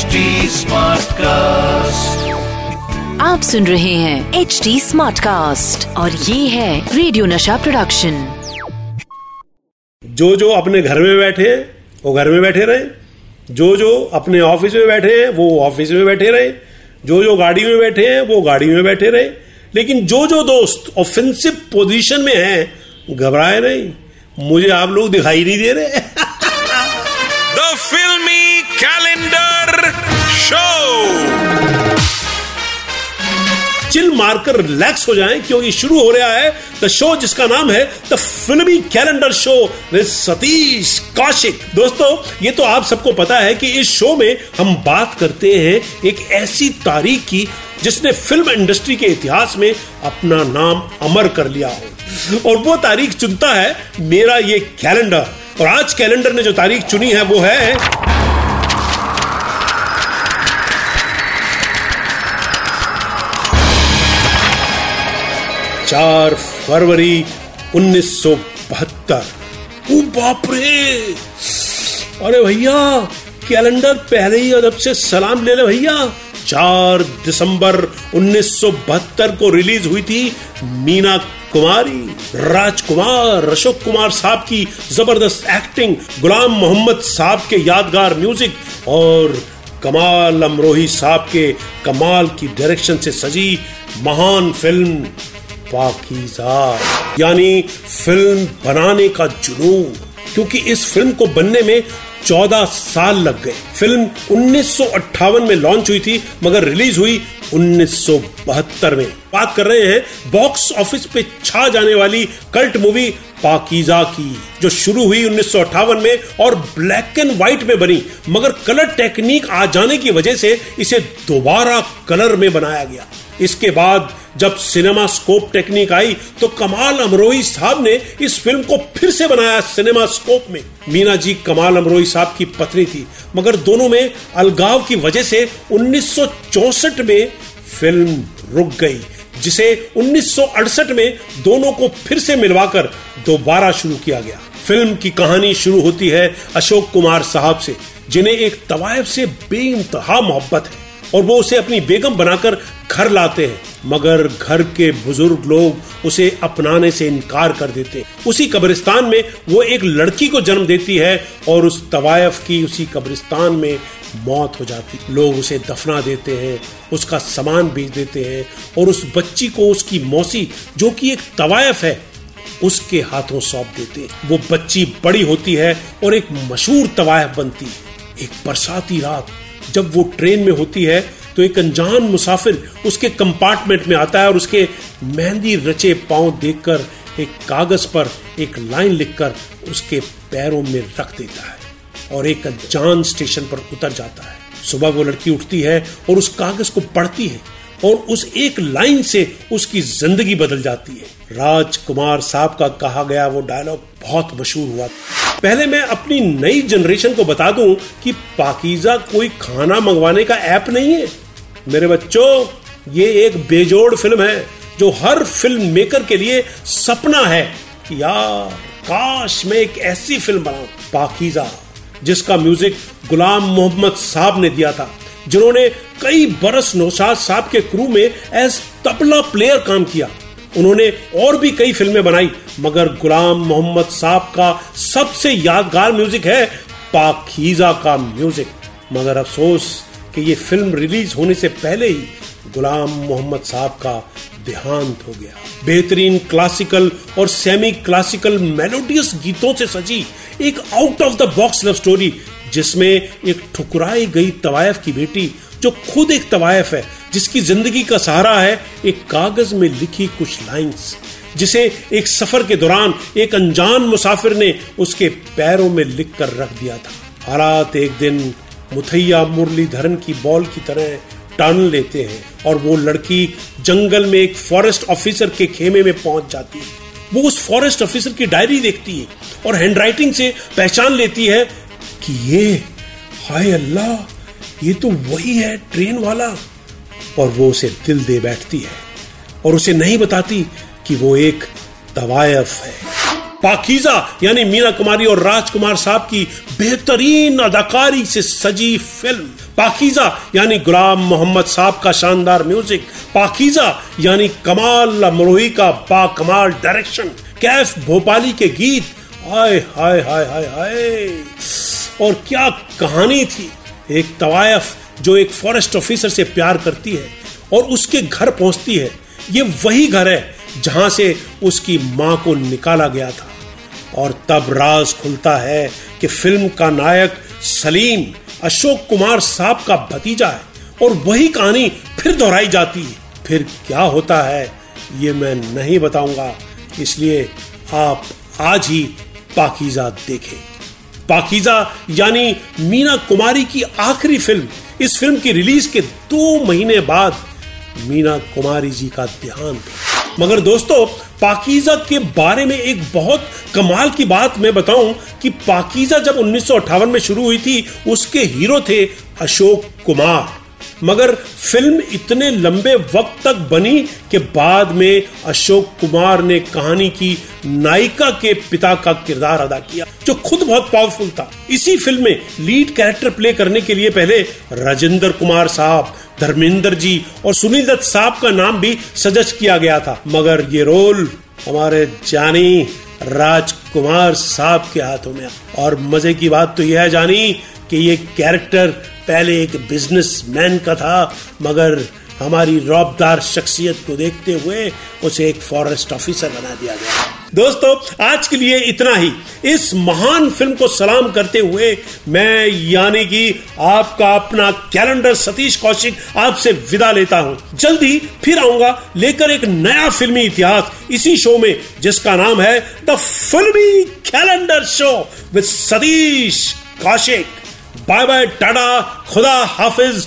HD cast आप सुन रहे हैं एच डी स्मार्ट कास्ट और ये है रेडियो नशा प्रोडक्शन जो जो अपने घर में बैठे हैं वो घर में बैठे रहे। जो जो अपने ऑफ़िस में बैठे हैं वो ऑफ़िस में बैठे रहे। जो जो गाड़ी में बैठे हैं वो गाड़ी में बैठे रहे। लेकिन जो जो दोस्त ऑफेंसिव पोजीशन में हैं घबराए नहीं। मुझे आप लोग दिखाई नहीं दे रहे। The filmy Filmy Calendar Show. Chill मारकर रिलैक्स हो जाएँ, क्योंकि शुरू हो रहा है द शो जिसका नाम है the filmy calendar show with Satish Kaushik दोस्तों, ये तो आप सबको पता है कि इस शो में हम बात करते हैं एक ऐसी तारीख की, जिसने फ़िल्म इंडस्ट्री के इतिहास में अपना नाम अमर कर लिया हो। और वो तारीख चुनता है मेरा ये कैलेंडर और आज कैलेंडर ने जो तारीख चुनी है, वो है चार फरवरी 1972 ओ बाप रे अरे भैया, कैलेंडर पहले ही अदब से सलाम ले ले भैया। चार दिसंबर 1972 को रिलीज़ हुई थी मीना कुमारी, राजकुमार, अशोक कुमार साहब की ज़बरदस्त एक्टिंग, गुलाम मोहम्मद साहब के यादगार म्यूज़िक और कमाल अमरोही साहब के कमाल की डायरेक्शन से सजी महान फ़िल्म पाकिजा यानी फ़िल्म बनाने का जुनून। क्योंकि इस फ़िल्म को बनने में 14 साल लग गए। फ़िल्म 1958 में लॉन्च हुई थी, मगर रिलीज़ हुई 1972 में। बात कर रहे हैं बॉक्स ऑफ़िस पे छा जाने वाली कल्ट मूवी पाकिजा की, जो शुरू हुई 1958 में और ब्लैक एंड व्हाइट में बनी। मगर कलर टेक्निक आ जाने की वजह से इसे दोबारा कलर में बनाया गया। इसके बाद जब सिनेमा स्कोप टेक्निक आई तो कमाल अमरोही साहब ने इस फ़िल्म को फिर से बनाया सिनेमा स्कोप में। मीना जी कमाल अमरोही साहब की पत्नी थी, मगर दोनों में अलगाव की वजह से 1964 में फ़िल्म रुक गई, जिसे 1968 में दोनों को फिर से मिलवाकर दोबारा शुरू किया गया। फ़िल्म की कहानी शुरू होती है अशोक कुमार साहब से, जिन्हें एक तवायफ से बेइंतहा मोहब्बत है। और वो उसे अपनी बेगम बनाकर घर लाते हैं। मगर घर के बुज़ुर्ग लोग उसे अपनाने से इनकार कर देते हैं। उसी कब्रिस्तान में वो एक लड़की को जन्म देती है और उस तवायफ की उसी कब्रिस्तान में मौत हो जाती लोग उसे दफना देते हैं, उसका सामान बेच देते हैं और उस बच्ची को उसकी मौसी, जो कि एक तवायफ है, उसके हाथों सौंप देते वो बच्ची बड़ी होती है और एक मशहूर तवायफ बनती है। एक बरसाती रात जब वो ट्रेन में होती है तो एक अनजान मुसाफिर उसके कंपार्टमेंट में आता है और उसके मेहंदी रचे पाँव देखकर एक कागज़ पर एक लाइन लिखकर उसके पैरों में रख देता है और एक अनजान स्टेशन पर उतर जाता है। सुबह वो लड़की उठती है और उस कागज़ को पढ़ती है और उस एक लाइन से उसकी ज़िंदगी बदल जाती है। राजकुमार साहब का कहा गया वो डायलॉग बहुत मशहूर हुआ पहले मैं अपनी नई जनरेशन को बता दूँ कि पाकिजा कोई खाना मंगवाने का ऐप नहीं है। मेरे बच्चों, ये एक बेजोड़ फ़िल्म है, जो हर फ़िल्म मेकर के लिए सपना है कि यार, काश मैं एक ऐसी फ़िल्म बनाऊँ, पाकिजा, जिसका म्यूज़िक गुलाम मोहम्मद साहब ने दिया था, जिन्होंने कई बरस नौशाद साहब के क्रू में एज तबला प्लेयर काम किया। उन्होंने और भी कई फ़िल्में बनाई मगर गुलाम मोहम्मद साहब का सबसे यादगार म्यूज़िक है पाखीजा का म्यूज़िक। मगर अफसोस कि ये फ़िल्म रिलीज़ होने से पहले ही गुलाम मोहम्मद साहब का देहांत हो गया। बेहतरीन क्लासिकल और सेमी क्लासिकल मेलोडियस गीतों से सजी एक out of the box love story जिसमें एक ठुकराई गई तवायफ की बेटी, जो खुद एक तवायफ है, जिसकी ज़िंदगी का सहारा है एक कागज़ में लिखी कुछ लाइंस जिसे एक सफ़र के दौरान एक अनजान मुसाफिर ने उसके पैरों में लिख कर रख दिया था। हालात एक दिन मुथैया मुरलीधरन की बॉल की तरह टर्न लेते हैं और वो लड़की जंगल में एक फॉरेस्ट ऑफिसर के खेमे में पहुँच जाती है। वो उस फॉरेस्ट ऑफिसर की डायरी देखती है और हैंडराइटिंग से पहचान लेती है कि ये, हाय अल्लाह, ये तो वही है ट्रेन वाला। और वो उसे दिल दे बैठती है और उसे नहीं बताती कि वो एक तवायफ है। पाकिजा, यानी मीना कुमारी और राजकुमार साहब की बेहतरीन अदाकारी से सजी फ़िल्म। पाकिजा, यानी गुलाम मोहम्मद साहब का शानदार म्यूज़िक। पाकिजा, यानी कमाल अमरोही का बाकमाल डायरेक्शन। कैफ भोपाली के गीत। हाय हाय हाय हाय हाय। और क्या कहानी थी। एक तवायफ जो एक फॉरेस्ट ऑफिसर से प्यार करती है और उसके घर पहुँचती है। ये वही घर है जहाँ से उसकी माँ को निकाला गया था। और तब राज खुलता है कि फ़िल्म का नायक सलीम, अशोक कुमार साहब का भतीजा है और वही कहानी फिर दोहराई जाती है। फिर क्या होता है, ये मैं नहीं बताऊँगा। इसलिए आप आज ही पाकिजा देखें। पाकिजा यानी मीना कुमारी की आखिरी फ़िल्म। इस फ़िल्म की रिलीज़ के दो महीने बाद मीना कुमारी जी का देहांत मगर दोस्तों पाकिजा के बारे में एक बहुत कमाल की बात मैं बताऊँ कि पाकिजा जब उन्नीस में शुरू हुई थी, उसके हीरो थे अशोक कुमार। मगर फ़िल्म इतने लंबे वक्त तक बनी कि बाद में अशोक कुमार ने कहानी की नायिका के पिता का किरदार अदा किया, जो खुद बहुत पावरफुल था। इसी फ़िल्म में लीड कैरेक्टर प्ले करने के लिए पहले राजेंद्र कुमार साहब धर्मेंद्र जी और सुनील दत्त साहब का नाम भी सजेस्ट किया गया था। मगर ये रोल हमारे जानी राजकुमार साहब के हाथों में और मज़े की बात तो यह है जानी कि ये कैरेक्टर पहले एक बिजनेसमैन का था, मगर हमारी रौबदार शख्सियत को देखते हुए उसे एक फॉरेस्ट ऑफिसर बना दिया गया। दोस्तों, आज के लिए इतना ही। इस महान फ़िल्म को सलाम करते हुए मैं, यानी कि आपका अपना कैलेंडर सतीश कौशिक आपसे विदा लेता हूँ। जल्दी फिर आऊँगा लेकर एक नया फिल्मी इतिहास इसी शो में, जिसका नाम है the filmy calendar show with Satish Kaushik. Bye bye, tata, खुदा हाफिज।